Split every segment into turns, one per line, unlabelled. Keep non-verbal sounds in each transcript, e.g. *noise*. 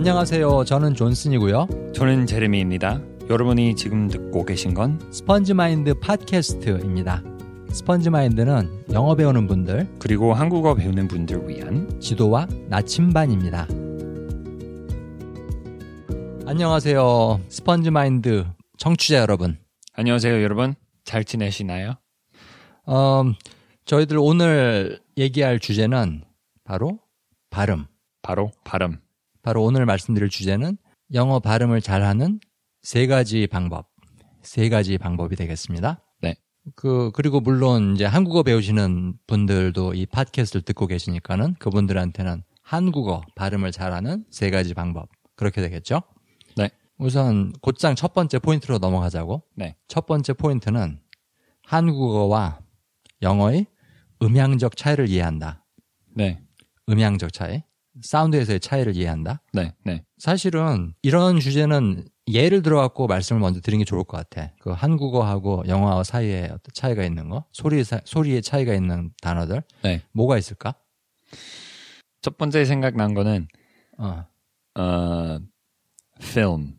안녕하세요. 저는 존슨이고요.
저는 제레미입니다. 여러분이 지금 듣고 계신 건
스펀지 마인드 팟캐스트입니다. 스펀지 마인드는 영어 배우는 분들
그리고 한국어 배우는 분들 위한
지도와 나침반입니다. 안녕하세요. 스펀지 마인드 청취자 여러분.
안녕하세요, 여러분. 잘 지내시나요?
어, 저희들 오늘 얘기할 주제는 바로 발음.
바로 발음.
바로 오늘 말씀드릴 주제는 영어 발음을 잘하는 세 가지 방법. 세 가지 방법이 되겠습니다.
네.
그, 그리고 물론 이제 한국어 배우시는 분들도 이 팟캐스트를 듣고 계시니까는 그분들한테는 한국어 발음을 잘하는 세 가지 방법. 그렇게 되겠죠?
네.
우선 곧장 첫 번째 포인트로 넘어가자고.
네.
첫 번째 포인트는 한국어와 영어의 음향적 차이를 이해한다.
네.
음향적 차이. 사운드에서의 차이를 이해한다.
네. 네.
사실은 이런 주제는 예를 들어갖고 말씀을 먼저 드리는 게 좋을 것 같아. 그 한국어하고 영어와 사이에 어떤 차이가 있는 거, 소리 사, 소리의 차이가 있는 단어들,
네.
뭐가 있을까?
첫 번째 생각난 거는
어,
어 film.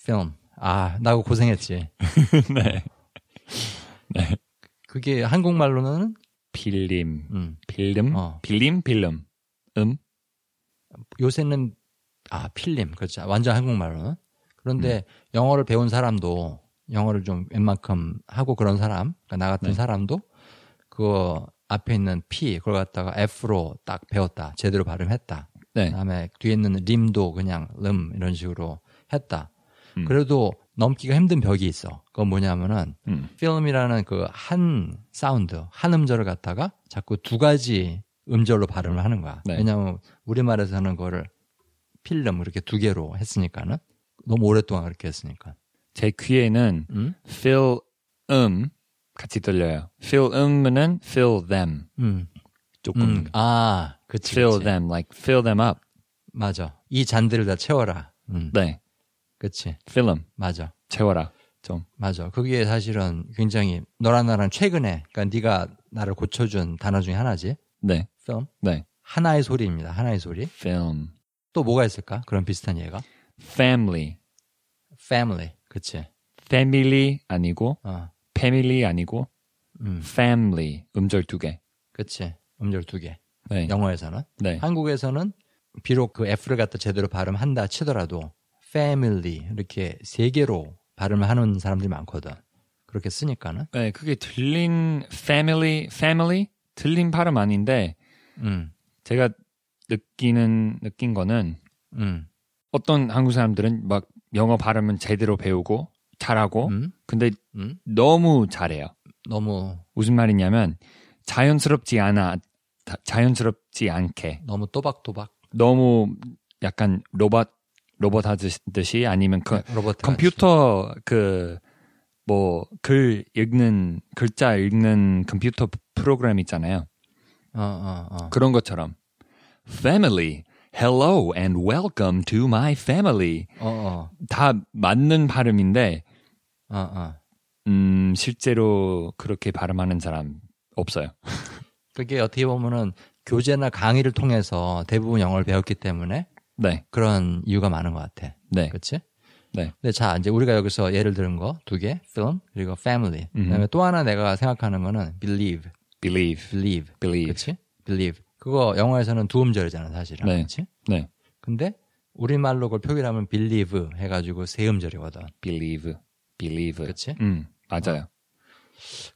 film. 아, 나고 고생했지. *laughs*
네.
그게 한국말로는
필름.
음,
필름.
어.
필름 필름. 음.
요새는 아 필름 그렇죠. 완전 한국말로는. 그런데 영어를 배운 사람도 영어를 좀 웬만큼 하고 그런 사람, 그러니까 나 같은
네.
사람도 그 앞에 있는 P 그걸 갖다가 F로 딱 배웠다. 제대로 발음했다.
네.
그다음에 뒤에 있는 림도 그냥 름 이런 식으로 했다.
음.
그래도 넘기가 힘든 벽이 있어. 그건 뭐냐면은
음.
필름이라는 그 한 사운드, 한 음절을 갖다가 자꾸 두 가지 음절로 발음을 하는 거야.
네.
왜냐하면 우리말에서는 그거를 필름 이렇게 두 개로 했으니까는 너무 오랫동안 그렇게 했으니까.
제 귀에는
음?
fill 음 같이 들려요. fill 음은 fill them.
음.
조금
음. 아, 그치.
fill
그치.
them like fill them up.
맞아. 이 잔들을 다 채워라. 음.
네.
그치.
fill them.
맞아.
채워라. 좀.
맞아. 그게 사실은 굉장히 너랑 나랑 최근에, 그러니까 네가 나를 고쳐준 단어 중에 하나지.
네.
film.
네.
하나의 소리입니다. 하나의 소리.
film.
또 뭐가 있을까? 그런 비슷한 예가.
family.
family. 그치.
family 아니고
어.
family 아니고
음.
family 음절 두 개.
그치. 음절 두 개.
네.
영어에서는.
네.
한국에서는 비록 그 F를 갖다 제대로 발음한다 치더라도 family 이렇게 세 개로 발음을 하는 사람들이 많거든. 그렇게 쓰니까는.
네, 그게 들린 family family 들린 발음 아닌데
음.
제가 느끼는 느낀 거는
음.
어떤 한국 사람들은 막 영어 발음은 제대로 배우고 잘하고
음.
근데
음.
너무 잘해요.
너무
무슨 말이냐면 자연스럽지 않아 다- 자연스럽지 않게
너무 또박또박
너무 약간 로봇 로봇 하듯이 아니면 그
로버트
컴퓨터 그 뭐 글 읽는 글자 읽는 컴퓨터 프로그램 있잖아요.
어 어 어.
그런 것처럼 family hello and welcome to my family
어 어
다 맞는 발음인데
어 어.
음 실제로 그렇게 발음하는 사람 없어요. *laughs*
그게 어떻게 보면은 교재나 강의를 통해서 대부분 영어를 배웠기 때문에
네.
그런 이유가 많은 것 같아.
네.
그렇지?
네.
근데 자 이제 우리가 여기서 예를 들은 거 두 개, film 그리고 family.
음흠.
그다음에 또 하나 내가 생각하는 거는 believe,
believe
believe,
believe
그렇지? believe. 그거 영어에서는 두 음절이잖아 사실은.
네.
그렇지?
네.
근데 우리말로 그걸 표기하면 believe 해 가지고 세 음절이거든.
believe believe
그치?
음 맞아요.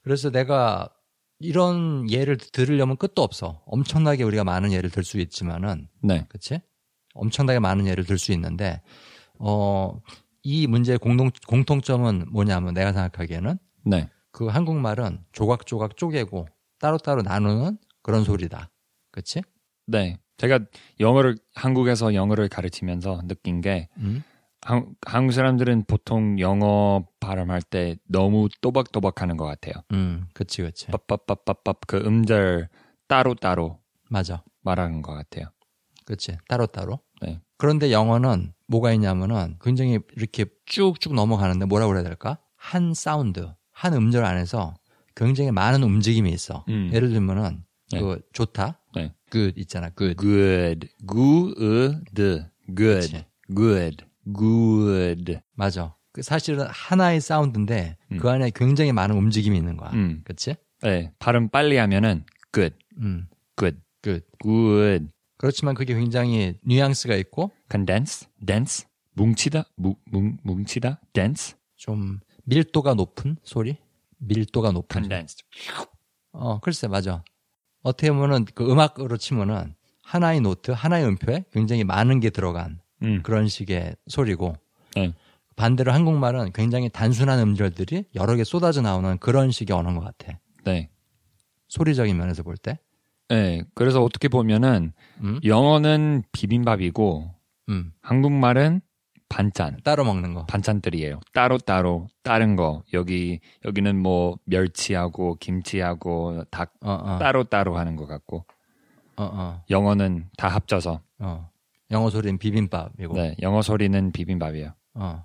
그래서 내가 이런 예를 들으려면 끝도 없어. 엄청나게 우리가 많은 예를 들 수 있지만은
네.
그치? 엄청나게 많은 예를 들 수 있는데, 어, 이 문제의 공동, 공통점은 뭐냐면 내가 생각하기에는
네.
그 한국말은 조각조각 쪼개고 따로따로 나누는 그런 소리다. 그치?
네. 제가 영어를 한국에서 영어를 가르치면서 느낀 게
음?
한, 한국 사람들은 보통 영어 발음할 때 너무 또박또박 하는 것 같아요.
음, 그치, 그치.
pappapapapap 그 음절 따로 따로
맞아.
말하는 것 같아요.
그치. 따로따로.
네.
그런데 영어는 뭐가 있냐면은 굉장히 이렇게 쭉쭉 넘어가는데 뭐라고 그래야 될까? 한 사운드, 한 음절 안에서 굉장히 많은 움직임이 있어.
음.
예를 들면은
네.
그 좋다.
네.
good 있잖아. good.
good, good, good, good, good.
맞아. 그 사실은 하나의 사운드인데
음.
그 안에 굉장히 많은 움직임이 있는 거야.
음.
그치?
네, 발음 빨리 하면은 good,
음,
good,
good.
good.
그렇지만 그게 굉장히 뉘앙스가 있고
condense, dense, 뭉치다, 뭉, 뭉, 뭉치다, dense,
좀 밀도가 높은 소리? 밀도가 높은.
condensed.
어, 글쎄, 맞아. 어떻게 보면은 그 음악으로 치면은 하나의 노트, 하나의 음표에 굉장히 많은 게 들어간
음,
그런 식의 소리고
네.
반대로 한국말은 굉장히 단순한 음절들이 여러 개 쏟아져 나오는 그런 식의 언어인 것 같아.
네.
소리적인 면에서 볼 때.
네, 그래서 어떻게 보면은
음?
영어는 비빔밥이고
음.
한국말은 반찬,
따로 먹는 거.
반찬들이에요. 따로 따로 다른 거 여기 여기는 뭐 멸치하고 김치하고 닭
어, 어.
따로 따로 하는 것 같고
어, 어.
영어는 다 합쳐서
어. 영어 소리는 비빔밥이고.
네, 영어 소리는 비빔밥이에요.
어.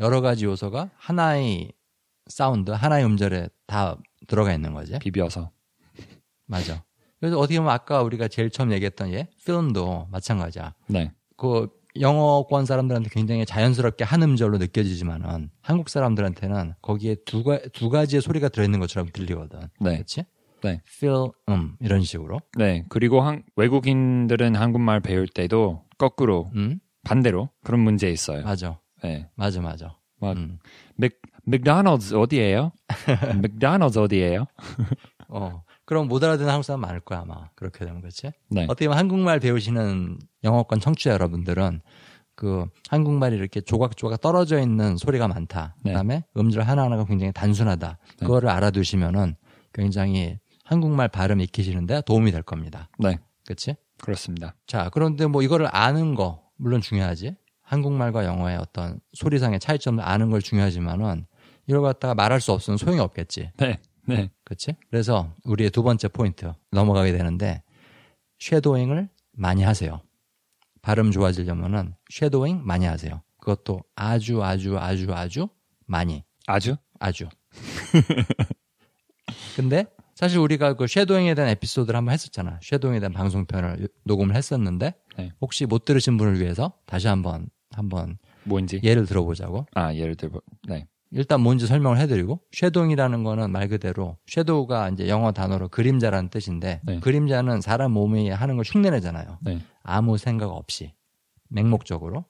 여러 가지 요소가 하나의 사운드, 하나의 음절에 다 들어가 있는 거지.
비벼서
맞아. 그래서 어떻게 보면 아까 우리가 제일 처음 얘기했던 예, 필름도 마찬가지야.
네,
그 영어권 사람들한테 굉장히 자연스럽게 한 음절로 느껴지지만은 한국 사람들한테는 거기에 두, 가, 두 가지의 소리가 들어있는 것처럼 들리거든.
네,
그렇지?
네.
feel, 음 이런 식으로.
네. 그리고 한, 외국인들은 한국말 배울 때도 거꾸로
음
반대로 그런 문제 있어요.
맞아,
네,
맞아, 맞아.
막
음.
맥, 맥도날드 어디예요? *laughs* 맥도날드 어디예요?
어 그럼 못 알아듣는 한국 사람 많을 거야 아마 그렇게 되면 그렇지?
네,
어떻게 보면 한국말 배우시는 영어권 청취자 여러분들은 그 한국말이 이렇게 조각조각 떨어져 있는 소리가 많다.
네.
그다음에 음절 하나하나가 굉장히 단순하다.
네.
그거를 알아두시면은 굉장히 한국말 발음 익히시는데 도움이 될 겁니다.
네,
그렇지?
그렇습니다.
자, 그런데 뭐 이거를 아는 거 물론 중요하지. 한국말과 영어의 어떤 소리상의 차이점을 아는 걸 중요하지만은 이걸 갖다가 말할 수 없으면 소용이 없겠지.
네, 네,
그렇지? 그래서 우리의 두 번째 포인트 넘어가게 되는데 shadowing을 많이 하세요. 발음 좋아지려면은 shadowing 많이 하세요. 그것도 아주 아주 아주 아주 많이
아주
아주. *laughs* 근데 사실 우리가 그 shadowing에 대한 에피소드를 한번 했었잖아. shadowing에 대한 방송편을 녹음을 했었는데
네.
혹시 못 들으신 분을 위해서 다시 한번 한번
뭔지
예를 들어보자고.
아 예를 들어 네,
일단 뭔지 설명을 해드리고 shadowing이라는 거는 말 그대로 shadow가 이제 영어 단어로 그림자라는 뜻인데
네.
그림자는 사람 몸이 하는 걸 흉내내잖아요.
네,
아무 생각 없이 맹목적으로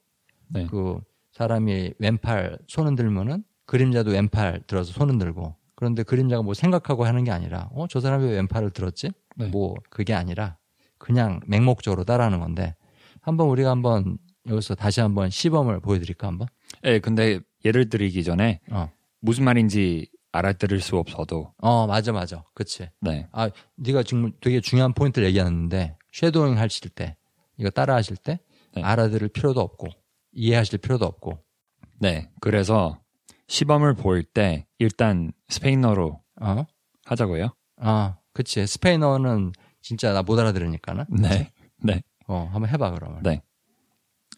네,
그 사람이 왼팔 손 흔 들면은 그림자도 왼팔 들어서 손 흔 들고 그런데 그림자가 뭐 생각하고 하는 게 아니라 어 저 사람이 왜 왼팔을 들었지?
네.
뭐 그게 아니라 그냥 맹목적으로 따라하는 건데 한번 우리가 한번 여기서 다시 한번 시범을 보여드릴까 한번?
네, 근데 예를 들기 전에
어,
무슨 말인지 알아들을 수 없어도
어 맞아 맞아, 그치.
네,
아, 네가 지금 되게 중요한 포인트를 얘기하는데 쉐도잉 하실 때 이거 따라 하실 때
네.
알아들을 필요도 없고 이해하실 필요도 없고
네. 그래서 시범을 볼 때 일단 스페인어로
어?
하자고요.
아, 그치. 스페인어는 진짜 나 못 알아들으니까는.
네, 네.
어, 한번 해봐 그러면.
네.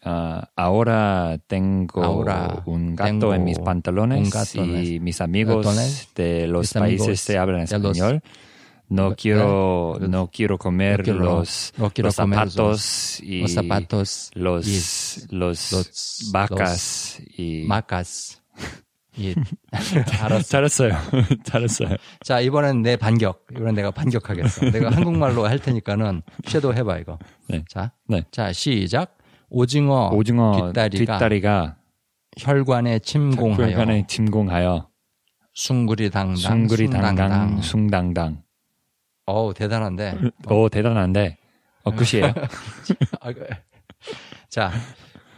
Ah, ahora tengo
Ahora
un gato
tengo
en mis pantalones
gato
y mis amigos
pantalones,
de los países que hablan
los-
español. No
¿Eh?
quiero,
Los-
no quiero comer
no quiero-
los,
no quiero
los
comer
zapatos y
Los zapatos,
los,
y
los,
los-
vacas y
마카스. 이, 알았어.
잘했어요. 잘했어요.
자, 이번엔 내 반격. 이번엔 내가 반격하겠어. 내가 한국말로 할 테니까는 섀도우 해봐, 이거.
네.
자,
네.
자, 시작. 오징어,
오징어
뒷다리가,
뒷다리가
혈관에 침공하여
혈관에 침공하여
숭구리당당,
숭구리당당
숭당당.
숭당당.
어우, 대단한데.
오 대단한데 어 끝이에요. *laughs*
아, 그- 자,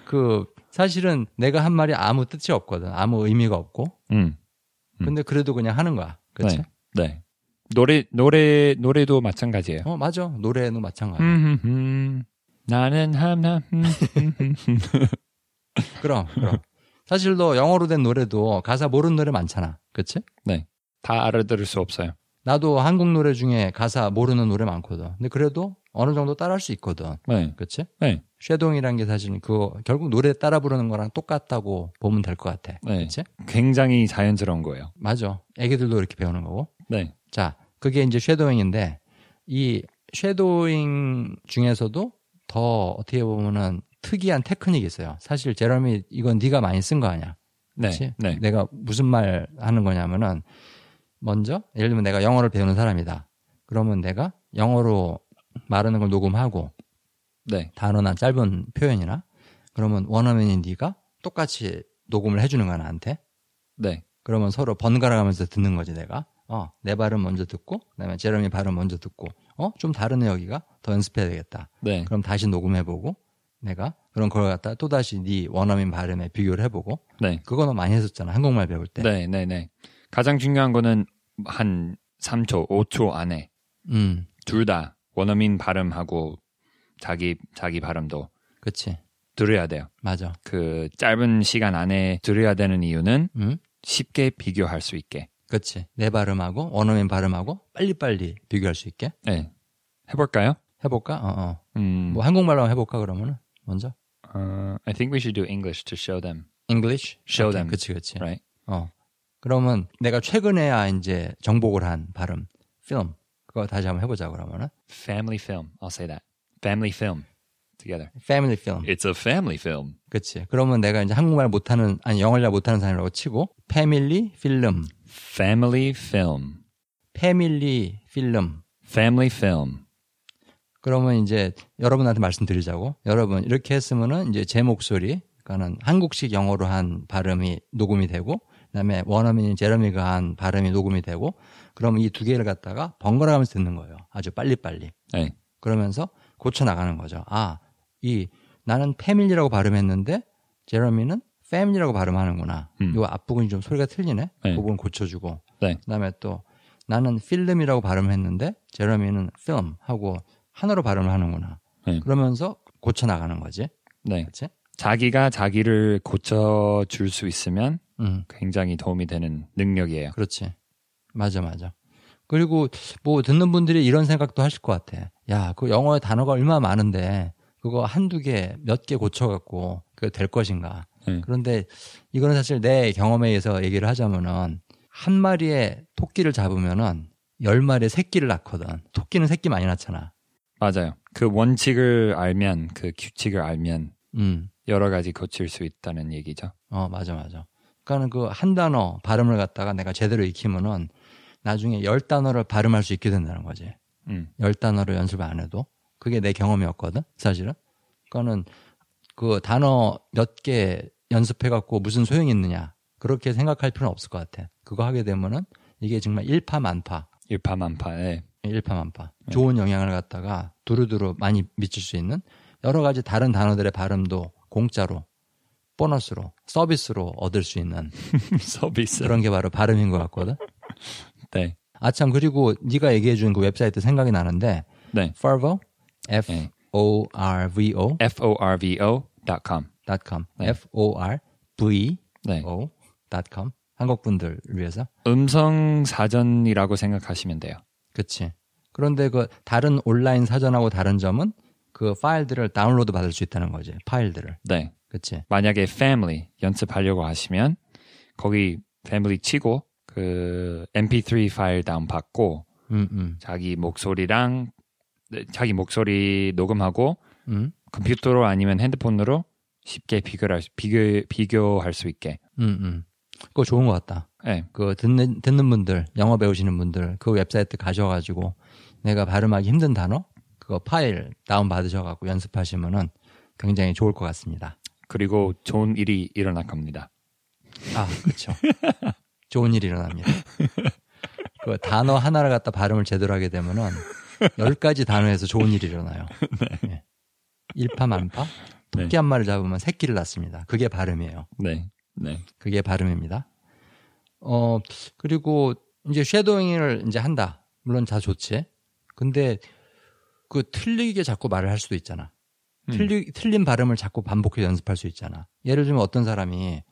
그 사실은 내가 한 말이 아무 뜻이 없거든. 아무 의미가 없고.
음. 음.
근데 그래도 그냥 하는 거야. 그렇지?
네. 네. 노래 노래 노래도 마찬가지예요.
어, 맞아. 노래는 마찬가지.
음, 음, 음. 나는 음. *laughs*
그럼, 그럼. 사실 너 영어로 된 노래도 가사 모르는 노래 많잖아. 그렇지?
다 알아들을 수 없어요.
나도 한국 노래 중에 가사 모르는 노래 많거든. 근데 그래도 어느 정도 따라할 수 있거든.
네.
그렇지?
네.
쉐동이라는 게 사실 그거 결국 노래 따라 부르는 거랑 똑같다고 보면 될 것 같아.
네.
그렇지?
굉장히 자연스러운 거예요.
맞아. 애기들도 이렇게 배우는 거고.
네.
자, 그게 이제 쉐도잉인데 이 쉐도잉 중에서도 더 어떻게 보면은 특이한 테크닉이 있어요. 사실 제러미 이건 네가 많이 쓴 거 아니야.
네. 네.
내가 무슨 말 하는 거냐면은 먼저 예를 들면 내가 영어를 배우는 사람이다. 그러면 내가 영어로 말하는 걸 녹음하고
네.
단어나 짧은 표현이나 그러면 원어민인 네가 똑같이 녹음을 해주는 거야 나한테.
네.
그러면 서로 번갈아 가면서 듣는 거지 내가. 어, 내 발음 먼저 듣고 그다음에 제러미 발음 먼저 듣고 어, 좀 다르네 여기가. 더 연습해야 되겠다.
네.
그럼 다시 녹음해 보고 내가 그럼 그걸 갖다 또 다시 네 원어민 발음에 비교를 해 보고
네.
그거는 많이 했었잖아. 한국말 배울 때.
네. 네. 네. 가장 중요한 거는 한 3초, 5초 안에
음.
둘 다 원어민 발음하고 자기 자기 발음도
그치
들어야 돼요.
맞아.
그 짧은 시간 안에 들어야 되는 이유는
음.
쉽게 비교할 수 있게.
그치 내 발음하고 원어민 발음하고 빨리빨리 비교할 수 있게
네. 해볼까요?
해볼까? 어, 어.
음,
뭐 한국말로 해볼까 그러면은 먼저
uh, I think we should do English to show them,
English
Show
오케이,
them.
그치 그치
right?
어 그러면 내가 최근에야 이제 정복을 한 발음 film 그거 다시 한번 해보자 그러면은
Family film. I'll say that. Family film. Together.
family film
It's a family film.
그치 그러면 내가 이제 한국말 못하는 아니 영어를 잘 못하는 사람이라고 치고 패밀리 필름
Family film.
패밀리 필름
Family film.
그러면 이제 여러분한테 말씀드리자고 여러분 이렇게 했으면은 이제 제 목소리 그러니까는 한국식 영어로 한 발음이 녹음이 되고 그다음에 원어민인 제러미가 한 발음이 녹음이 되고 그러면 이 두 개를 갖다가 번갈아 가면서 듣는 거예요 아주 빨리빨리
네.
그러면서 고쳐 나가는 거죠 아 이 나는 패밀리라고 발음했는데 제러미는 패밀리라고 발음하는구나
음.
요 앞부분이 좀 소리가 틀리네
네.
그 부분 고쳐주고
네.
그다음에 또 나는 필름이라고 발음했는데 제러미는 film 하고 하나로 발음을 하는구나.
네.
그러면서 고쳐 나가는 거지.
네.
그렇지?
자기가 자기를 고쳐 줄 수 있으면
음.
굉장히 도움이 되는 능력이에요.
그렇지. 맞아 맞아. 그리고 뭐 듣는 분들이 이런 생각도 하실 것 같아. 야, 그 영어의 단어가 얼마나 많은데 그거 한두 개, 몇 개 고쳐 갖고 그게 될 것인가?
네.
그런데 이거는 사실 내 경험에 의해서 얘기를 하자면은 한 마리의 토끼를 잡으면은 열 마리의 새끼를 낳거든. 토끼는 새끼 많이 낳잖아.
맞아요. 그 원칙을 알면, 그 규칙을 알면
음.
여러 가지 고칠 수 있다는 얘기죠.
어, 맞아, 맞아. 그러니까는 그 한 단어 발음을 갖다가 내가 제대로 익히면은 나중에 열 단어를 발음할 수 있게 된다는 거지.
음.
열 단어를 연습을 안 해도. 그게 내 경험이었거든, 사실은. 그러니까는 그 단어 몇 개 연습해갖고 무슨 소용이 있느냐. 그렇게 생각할 필요는 없을 것 같아. 그거 하게 되면은 이게 정말 일파만파.
일파만파에
일파만파. 좋은 영향을 갖다가 두루두루 많이 미칠 수 있는 여러 가지 다른 단어들의 발음도 공짜로, 보너스로, 서비스로 얻을 수 있는 *laughs*
서비스.
그런 게 바로 발음인 것 같거든. *laughs*
네.
아 참 그리고 네가 얘기해 준 그 웹사이트 생각이 나는데
네.
Farvo F
네.
O R V O
forvo.com.
com
네.
F O R V
네.
O com 한국 분들 위해서
음성 사전이라고 생각하시면 돼요.
그치. 그런데 그 다른 온라인 사전하고 다른 점은 그 파일들을 다운로드 받을 수 있다는 거지. 파일들을.
네.
그치.
만약에 family 연습하려고 하시면 거기 family 치고 그 mp3 파일 다운 받고
음, 음,
자기 목소리랑 네, 자기 목소리 녹음하고
음,
컴퓨터로 아니면 핸드폰으로 쉽게 비교할 수- 비교 비교할 수 있게.
음, 음. 그거 좋은 것 같다.
네.
그 듣는 듣는 분들, 영어 배우시는 분들 그 웹사이트 가셔가지고 내가 발음하기 힘든 단어 그거 파일 다운 받으셔갖고 연습하시면은 굉장히 좋을 것 같습니다.
그리고 좋은 일이 일어날 겁니다.
아, 그렇죠. *laughs* 좋은 일이 일어납니다. 그 단어 하나를 갖다 발음을 제대로 하게 되면은 열 가지 단어에서 좋은 일이 일어나요. *laughs* 네. 일파만파 토끼
네.
한 마리 잡으면 새끼를 낳습니다. 그게 발음이에요.
네. 네.
그게 발음입니다. 어, 그리고 이제 쉐도잉을 이제 한다. 물론 다 좋지. 근데 그 틀리게 자꾸 말을 할 수도 있잖아.
음.
틀리, 틀린 발음을 자꾸 반복해서 연습할 수 있잖아. 예를 들면 어떤 사람이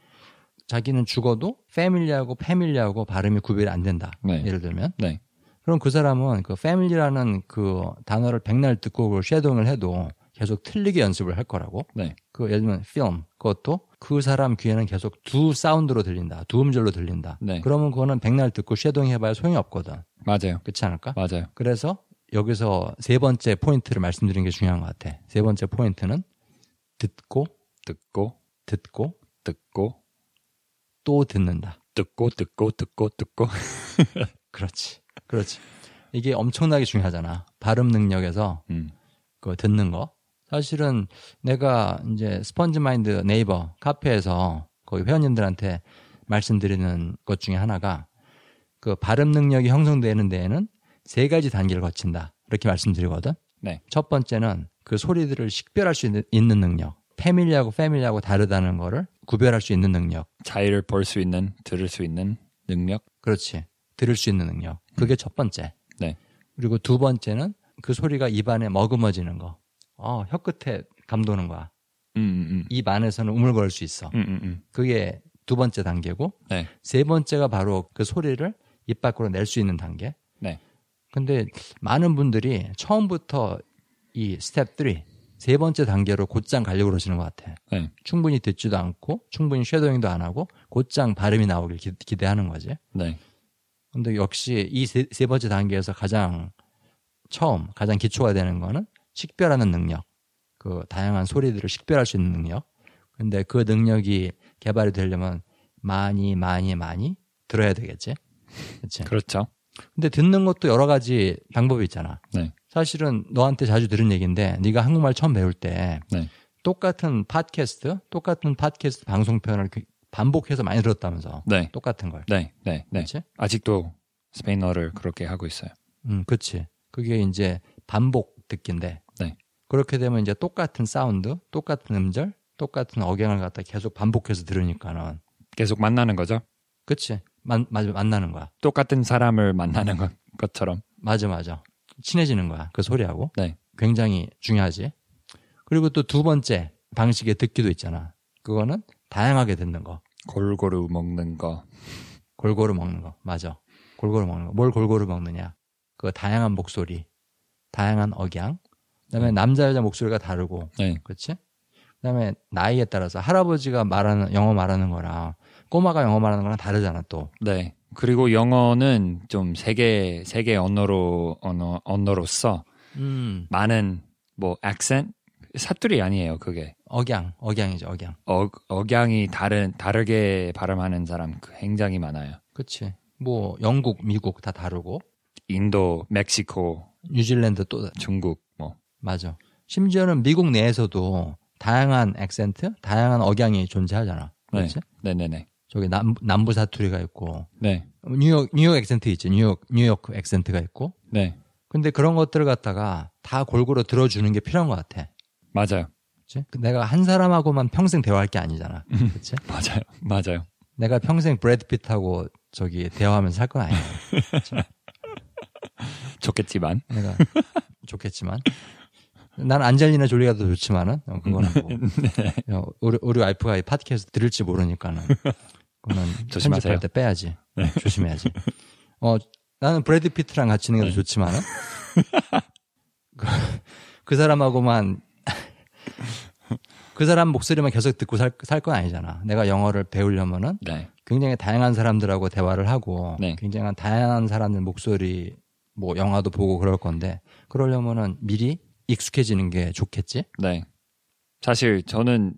자기는 죽어도 family하고 family하고 발음이 구별이 안 된다.
네.
예를 들면.
네.
그럼 그 사람은 그 family라는 그 단어를 백날 듣고 그걸 shadowing을 해도 계속 틀리게 연습을 할 거라고.
네.
그 예를 들면 film 그것도 그 사람 귀에는 계속 두 사운드로 들린다. 두 음절로 들린다.
네.
그러면 그거는 백날 듣고 shadowing 해봐야 소용이 없거든.
맞아요.
그렇지 않을까?
맞아요.
그래서 여기서 세 번째 포인트를 말씀드리는 게 중요한 것 같아. 세 번째 포인트는 듣고
듣고
듣고
듣고
또 듣는다.
듣고 듣고 듣고 듣고 *laughs*
그렇지. 그렇지. 이게 엄청나게 중요하잖아. 발음 능력에서
음.
그 듣는 거. 사실은 내가 이제 스펀지 마인드 네이버 카페에서 거기 회원님들한테 말씀드리는 것 중에 하나가 그 발음 능력이 형성되는 데에는 세 가지 단계를 거친다. 이렇게 말씀드리거든.
네.
첫 번째는 그 소리들을 식별할 수 있는, 있는 능력. 패밀리하고 패밀리하고 다르다는 거를 구별할 수 있는 능력.
자의를 볼 수 있는 들을 수 있는 능력.
그렇지. 들을 수 있는 능력. 그게 첫 번째.
네.
그리고 두 번째는 그 소리가 입안에 머금어지는 거. 어, 혀 끝에 감도는 거야.
음, 음,
입 안에서는 우물거릴 수 있어.
음, 음, 음.
그게 두 번째 단계고
네.
세 번째가 바로 그 소리를 입 밖으로 낼 수 있는 단계.
네.
근데 많은 분들이 처음부터 이 스텝 3, 세 번째 단계로 곧장 가려고 그러시는 것 같아.
네.
충분히 듣지도 않고 충분히 shadowing도 안 하고 곧장 발음이 나오길 기, 기대하는 거지.
네.
근데 역시 이 세 번째 단계에서 가장 처음 가장 기초가 되는 거는 식별하는 능력. 그 다양한 소리들을 식별할 수 있는 능력. 근데 그 능력이 개발이 되려면 많이 많이 많이 들어야 되겠지. 그렇지.
그렇죠.
근데 듣는 것도 여러 가지 방법이 있잖아.
네.
사실은 너한테 자주 들은 얘기인데 네가 한국말 처음 배울 때
네.
똑같은 팟캐스트, 똑같은 팟캐스트 방송편을 그 반복해서 많이 들었다면서.
네.
똑같은 걸.
네. 네. 네.
그렇지?
아직도 스페인어를 그렇게 하고 있어요.
음, 그렇지. 그게 이제 반복 듣기인데.
네.
그렇게 되면 이제 똑같은 사운드, 똑같은 음절, 똑같은 억양을 갖다 계속 반복해서 들으니까는.
계속 만나는 거죠.
그치. 만, 맞아, 만나는 거야.
똑같은 사람을 만나는 것, 것처럼.
맞아, 맞아. 친해지는 거야. 그 소리하고.
네.
굉장히 중요하지. 그리고 또 두 번째 방식의 듣기도 있잖아. 그거는 다양하게 듣는 거.
골고루 먹는 거.
골고루 먹는 거. 맞아. 골고루 먹는 거. 뭘 골고루 먹느냐. 그 다양한 목소리, 다양한 억양. 그다음에 남자 여자 목소리가 다르고.
네.
그렇지? 그다음에 나이에 따라서 할아버지가 말하는 영어 말하는 거랑 꼬마가 영어 말하는 거랑 다르잖아 또.
네. 그리고 영어는 좀 세계 세계 언어로 언어 언어로서
음.
많은 뭐 액센 사투리 아니에요. 그게
억양, 억양이죠, 억양.
어, 억양이 다른 다르게 발음하는 사람 굉장히 많아요.
그렇지. 뭐 영국, 미국 다 다르고
인도, 멕시코,
뉴질랜드 또
중국 뭐
맞아. 심지어는 미국 내에서도 다양한 액센트, 다양한 억양이 존재하잖아.
네.
그렇지?
네, 네, 네.
저기 남, 남부 사투리가 있고
네.
뉴욕 뉴욕 액센트 있지. 뉴욕 뉴욕 액센트가 있고.
네.
근데 그런 것들을 갖다가 다 골고루 들어주는 게 필요한 것 같아.
맞아요.
그치? 내가 한 사람하고만 평생 대화할 게 아니잖아. 그치? *laughs*
맞아요. 맞아요.
내가 평생 브래드 피트하고 저기 대화하면서 살 건 아니야. *laughs*
좋겠지만.
내가 *laughs* 좋겠지만. 난 안젤리나 졸리가 더 좋지만은 어, 그거는 뭐 *laughs* 어, 우리 우리 와이프가 이 팟캐스트 들을지 모르니까는 그거는 *laughs*
조심하세요.
때 빼야지 조심해야지. 어 나는 브래드 피트랑 같이 있는 게 더 좋지만은 그, 그 사람하고만 그 사람 목소리만 계속 듣고 살 살 건 아니잖아. 내가 영어를 배우려면은
네.
굉장히 다양한 사람들하고 대화를 하고
네.
굉장히 다양한 사람들 목소리 뭐 영화도 보고 그럴 건데 그러려면은 미리 익숙해지는 게 좋겠지?
네. 사실 저는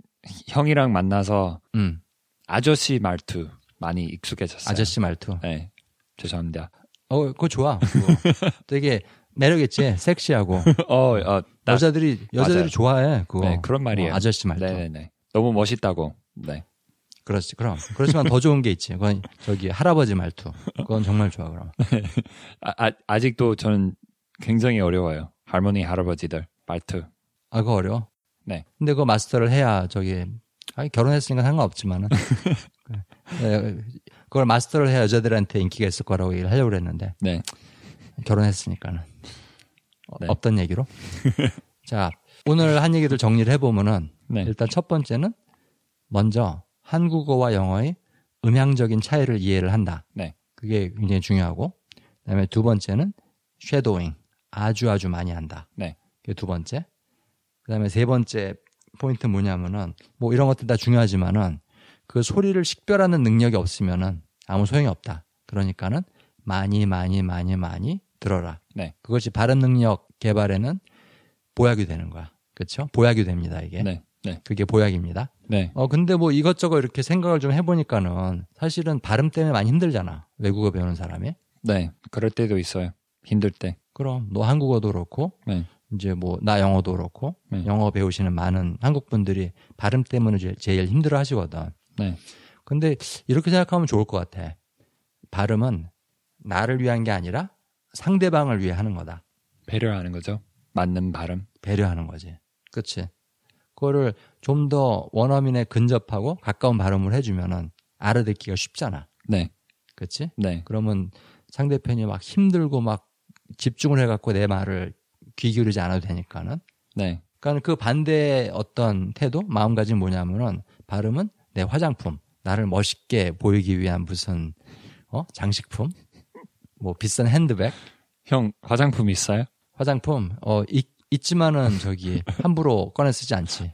형이랑 만나서
음.
아저씨 말투 많이 익숙해졌어요.
아저씨 말투.
네. 죄송합니다.
어, 그거 좋아. 그거. *laughs* 되게 매력 있지. 섹시하고 *laughs*
어, 어, 나,
여자들이 여자들이
맞아요.
좋아해. 그거.
네, 그런 말이에요.
어, 아저씨 말투.
네네네. 너무 멋있다고. 네.
그렇지. 그럼. 그렇지만 더 좋은 게 있지. 그건 저기 할아버지 말투. 그건 정말 좋아. 그럼. *laughs*
아, 아, 아직도 저는 굉장히 어려워요. 할머니, 할아버지들 말투.
아, 그거 어려워.
네.
근데 그거 마스터를 해야 저기 아니, 결혼했으니까 상관없지만은 *laughs* 네, 그걸 마스터를 해야 여자들한테 인기가 있을 거라고 얘기를 하려고 그랬는데
네.
결혼했으니까는 어,
네.
없던 얘기로. *laughs* 자, 오늘 한 얘기들 정리를 해보면은
네.
일단 첫 번째는 먼저 한국어와 영어의 음향적인 차이를 이해를 한다.
네.
그게 굉장히 중요하고, 그다음에 두 번째는 쉐도잉 아주 아주 많이 한다.
네.
그게 두 번째. 그다음에 세 번째 포인트 는 뭐냐면은 뭐 이런 것들 다 중요하지만은 그 소리를 식별하는 능력이 없으면은 아무 소용이 없다. 그러니까는 많이 많이 많이 많이 들어라.
네.
그것이 발음 능력 개발에는 보약이 되는 거야. 그렇죠? 보약이 됩니다, 이게.
네. 네.
그게 보약입니다.
네.
어 근데 뭐 이것저것 이렇게 생각을 좀 해보니까는 사실은 발음 때문에 많이 힘들잖아. 외국어 배우는 사람이.
네. 그럴 때도 있어요. 힘들 때.
그럼 너 한국어도 그렇고
네.
이제 뭐 나 영어도 그렇고
네.
영어 배우시는 많은 한국 분들이 발음 때문에 제일, 제일 힘들어 하시거든.
네.
근데 이렇게 생각하면 좋을 것 같아. 발음은 나를 위한 게 아니라 상대방을 위해 하는 거다.
배려하는 거죠. 맞는 발음.
배려하는 거지. 그치? 그거를 좀 더 원어민에 근접하고 가까운 발음을 해주면은 알아듣기가 쉽잖아.
네.
그치?
네.
그러면 상대편이 막 힘들고 막 집중을 해갖고 내 말을 귀 기울이지 않아도 되니까는.
네.
그러니까 그 반대의 어떤 태도, 마음가짐 뭐냐면은 발음은 내 화장품, 나를 멋있게 보이기 위한 무슨 어 장식품, 뭐 비싼 핸드백,
형 화장품 있어요?
화장품 어 있, 있지만은 저기 *laughs* 함부로 꺼내 쓰지 않지.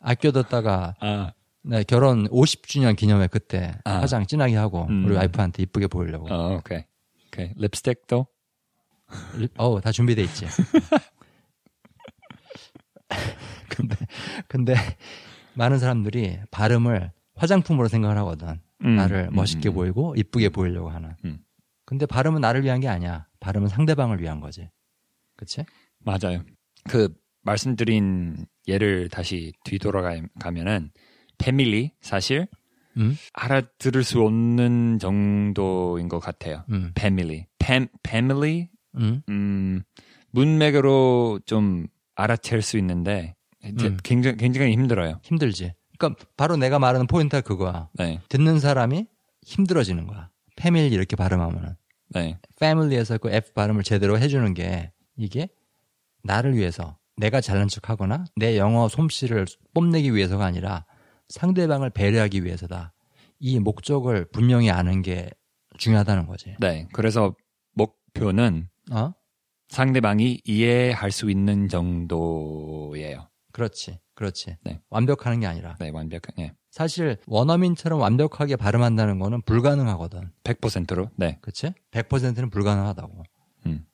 아껴뒀다가
아,
네, 결혼 50주년 기념회 그때
아.
화장 진하게 하고
음.
우리 와이프한테 이쁘게 보이려고.
어, 오케이. 오케이. 립스틱도?
어우 다 준비돼 있지. *laughs* 근데 근데 많은 사람들이 발음을 화장품으로 생각을 하거든.
음,
나를
음,
멋있게
음.
보이고 이쁘게 보이려고 하는.
음.
근데 발음은 나를 위한 게 아니야. 발음은 상대방을 위한 거지. 그치?
맞아요. 그 말씀드린 예를 다시 뒤돌아가면은 패밀리 사실
음?
알아들을 수 없는 정도인 것 같아요.
음.
패밀리, 팸, 패밀리,
음.
음, 문맥으로 좀 알아챌 수 있는데
음.
굉장히 굉장히 힘들어요.
힘들지. 그러니까 바로 내가 말하는 포인트가 그거야.
네,
듣는 사람이 힘들어지는 거야. 패밀리 이렇게 발음하면은.
네,
패밀리에서 그 F 발음을 제대로 해주는 게 이게 나를 위해서 내가 잘난 척하거나 내 영어 솜씨를 뽐내기 위해서가 아니라 상대방을 배려하기 위해서다. 이 목적을 분명히 아는 게 중요하다는 거지.
네. 그래서 목표는
어?
상대방이 이해할 수 있는 정도예요.
그렇지. 그렇지.
네.
완벽하는 게 아니라
네, 완벽하게.
사실 원어민처럼 완벽하게 발음한다는 거는 불가능하거든.
100%로. 네.
그치? 100%는 불가능하다고.
음.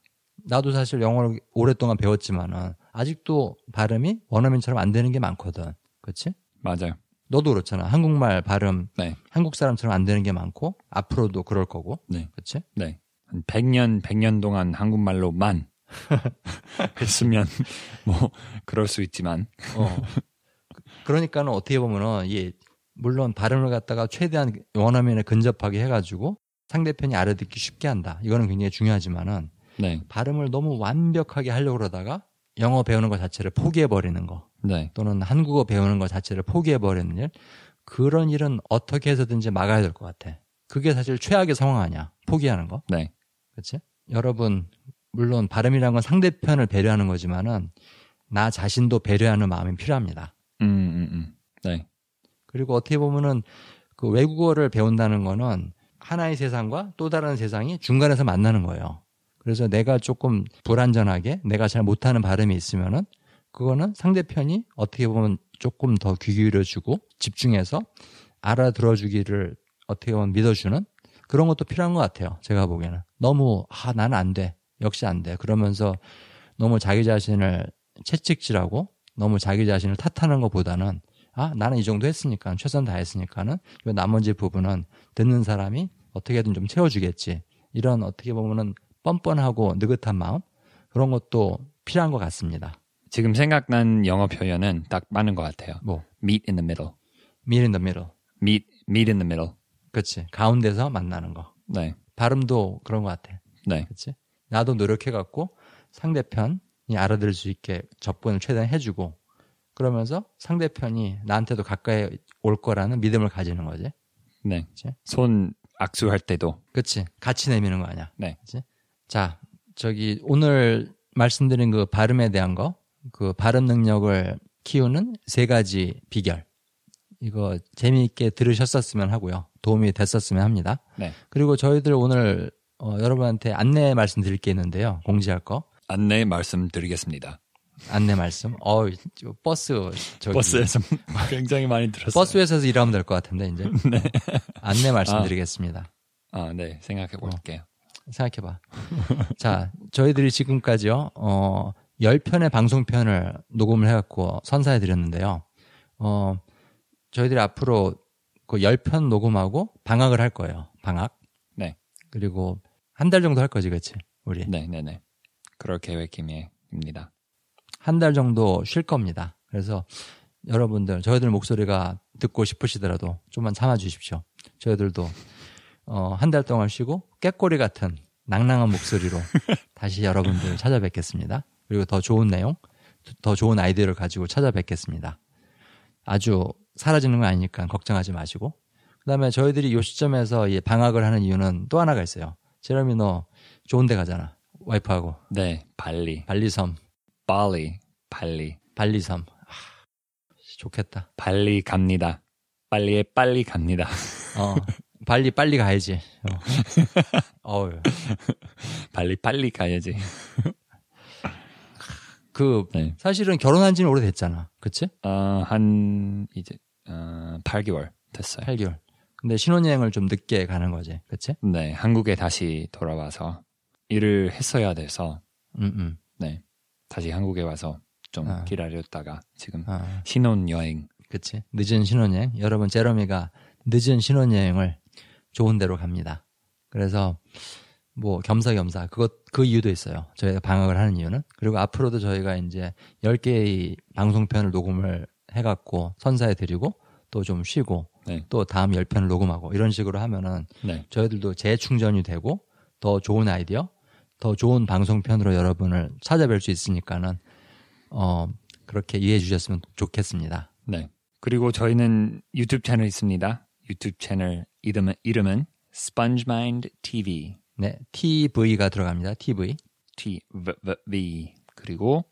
나도 사실 영어를 오랫동안 배웠지만은 아직도 발음이 원어민처럼 안 되는 게 많거든. 그치?
맞아요.
너도 그렇잖아. 한국말 발음
네.
한국 사람처럼 안 되는 게 많고 앞으로도 그럴 거고.
네.
그치?
네. 한 100년, 100년 동안 한국말로만 *laughs* 했으면 뭐 그럴 수 있지만
어. 그러니까는 어떻게 보면은 이 물론 발음을 갖다가 최대한 원어민에 근접하게 해가지고 상대편이 알아듣기 쉽게 한다. 이거는 굉장히 중요하지만은
네.
발음을 너무 완벽하게 하려고 그러다가 영어 배우는 것 자체를 포기해 버리는 거
네.
또는 한국어 배우는 것 자체를 포기해 버리는 일 그런 일은 어떻게 해서든지 막아야 될 것 같아. 그게 사실 최악의 상황 아니야. 포기하는 거.
네.
그렇지? 여러분 물론 발음이란 건 상대편을 배려하는 거지만은 나 자신도 배려하는 마음이 필요합니다.
음, 음, 음. 네.
그리고 어떻게 보면은 그 외국어를 배운다는 거는 하나의 세상과 또 다른 세상이 중간에서 만나는 거예요. 그래서 내가 조금 불안전하게 내가 잘 못하는 발음이 있으면은 그거는 상대편이 어떻게 보면 조금 더 귀 기울여주고 집중해서 알아들어주기를 어떻게 보면 믿어주는 그런 것도 필요한 것 같아요. 제가 보기에는 너무 아 나는 안 돼. 역시 안 돼. 그러면서 너무 자기 자신을 채찍질하고 너무 자기 자신을 탓하는 것보다는 아 나는 이 정도 했으니까 최선 다했으니까는 요 나머지 부분은 듣는 사람이 어떻게든 좀 채워주겠지. 이런 어떻게 보면은 뻔뻔하고 느긋한 마음 그런 것도 필요한 것 같습니다.
지금 생각난 영어 표현은 딱 맞는 것 같아요.
뭐
meet in the middle.
meet in the middle.
meet meet in the middle.
그렇지. 가운데서 만나는 거.
네.
발음도 그런 것 같아.
네.
그렇지? 나도 노력해갖고 상대편이 알아들을 수 있게 접근을 최대한 해주고 그러면서 상대편이 나한테도 가까이 올 거라는 믿음을 가지는 거지.
네.
그치?
손 악수할 때도
그치? 같이 내미는 거 아니야.
네.
그치? 자, 저기 오늘 말씀드린 그 발음에 대한 거, 그 발음 능력을 키우는 세 가지 비결. 이거 재미있게 들으셨었으면 하고요. 도움이 됐었으면 합니다.
네.
그리고 저희들 오늘 어, 여러분한테 안내 말씀드릴 게 있는데요. 공지할 거.
안내 말씀드리겠습니다.
안내 말씀. 어, 저 버스 저기
버스에서 굉장히 많이 들었어요.
버스에서 일하면 될 것 같은데 이제 *laughs*
네.
안내 말씀드리겠습니다.
아, 네. 생각해 볼게요.
생각해 봐. 자, 저희들이 지금까지요, 어, 10편의 방송편을 녹음을 해 갖고 선사해 드렸는데요. 어, 저희들이 앞으로 그 10편 녹음하고 방학을 할 거예요. 방학.
네.
그리고 한 달 정도 할 거지, 그치? 우리.
네, 네, 네. 그럴 계획입니다.
한 달 정도 쉴 겁니다. 그래서 여러분들, 저희들 목소리가 듣고 싶으시더라도 좀만 참아 주십시오. 저희들도 어, 한 달 동안 쉬고 깨꼬리 같은 낭낭한 목소리로 *laughs* 다시 여러분들 찾아뵙겠습니다. 그리고 더 좋은 내용, 더 좋은 아이디어를 가지고 찾아뵙겠습니다. 아주 사라지는 건 아니니까 걱정하지 마시고. 그 다음에 저희들이 이 시점에서 이 방학을 하는 이유는 또 하나가 있어요. 제러미 너 좋은 데 가잖아. 와이프하고.
네, 발리.
발리섬.
발리. 발리.
발리섬. 아, 좋겠다.
발리 갑니다. 빨리에 빨리 갑니다.
어, 발리 빨리 가야지. 어. *laughs* 어우.
빨리 빨리 가야지.
그
네.
사실은 결혼한 지는 오래됐잖아. 그치?
어, 한 이제 어, 8개월 됐어요.
8개월. 근데 신혼여행을 좀 늦게 가는 거지. 그치?
네, 한국에 다시 돌아와서 일을 했어야 돼서
음, 음.
네, 다시 한국에 와서 좀
아.
기다렸다가 지금
어,
신혼여행
그치? 늦은 신혼여행. 여러분, 제러미가 늦은 신혼여행을 좋은 데로 갑니다. 그래서 뭐 겸사겸사 그것 그 이유도 있어요. 저희가 방학을 하는 이유는 그리고 앞으로도 저희가 이제 10개의 방송편을 녹음을 해 갖고 선사해 드리고 또 좀 쉬고
네.
또 다음 10편을 녹음하고 이런 식으로 하면은
네,
저희들도 재충전이 되고 더 좋은 아이디어, 더 좋은 방송편으로 여러분을 찾아뵐 수 있으니까는 어 그렇게 이해해 주셨으면 좋겠습니다.
네. 그리고 저희는 유튜브 채널 있습니다. 유튜브 채널 이름은 이름은 SpongeMind TV.
네, TV가 들어갑니다. TV.
T V 그리고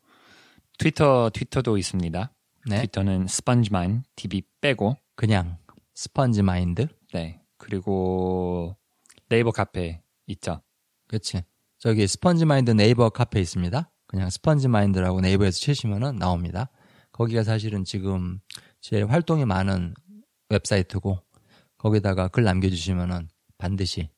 트위터 트위터도 있습니다.
네,
트위터는 SpongeMind TV 빼고
그냥 스펀지 마인드.
네 그리고 네이버 카페 있죠.
그렇지. 저기 스펀지 마인드 네이버 카페 있습니다. 그냥 스펀지 마인드라고 네이버에서 치시면은 나옵니다. 거기가 사실은 지금 제일 활동이 많은 웹사이트고 거기다가 글 남겨주시면은 반드시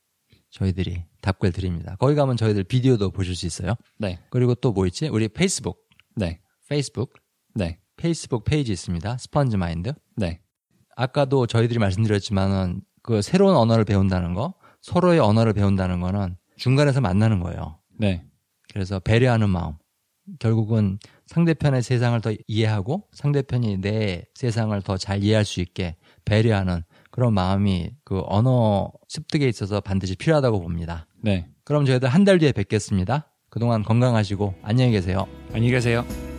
저희들이 답글 드립니다. 거기 가면 저희들 비디오도 보실 수 있어요.
네,
그리고 또 뭐 있지? 우리 페이스북,
네,
페이스북,
네,
페이스북 페이지 있습니다. 스펀지 마인드.
네,
아까도 저희들이 말씀드렸지만은 그 새로운 언어를 배운다는 거, 서로의 언어를 배운다는 거는 중간에서 만나는 거예요.
네,
그래서 배려하는 마음. 결국은 상대편의 세상을 더 이해하고 상대편이 내 세상을 더 잘 이해할 수 있게 배려하는 그런 마음이 그 언어 습득에 있어서 반드시 필요하다고 봅니다.
네.
그럼 저희들 한 달 뒤에 뵙겠습니다. 그동안 건강하시고 안녕히 계세요.
안녕히 계세요.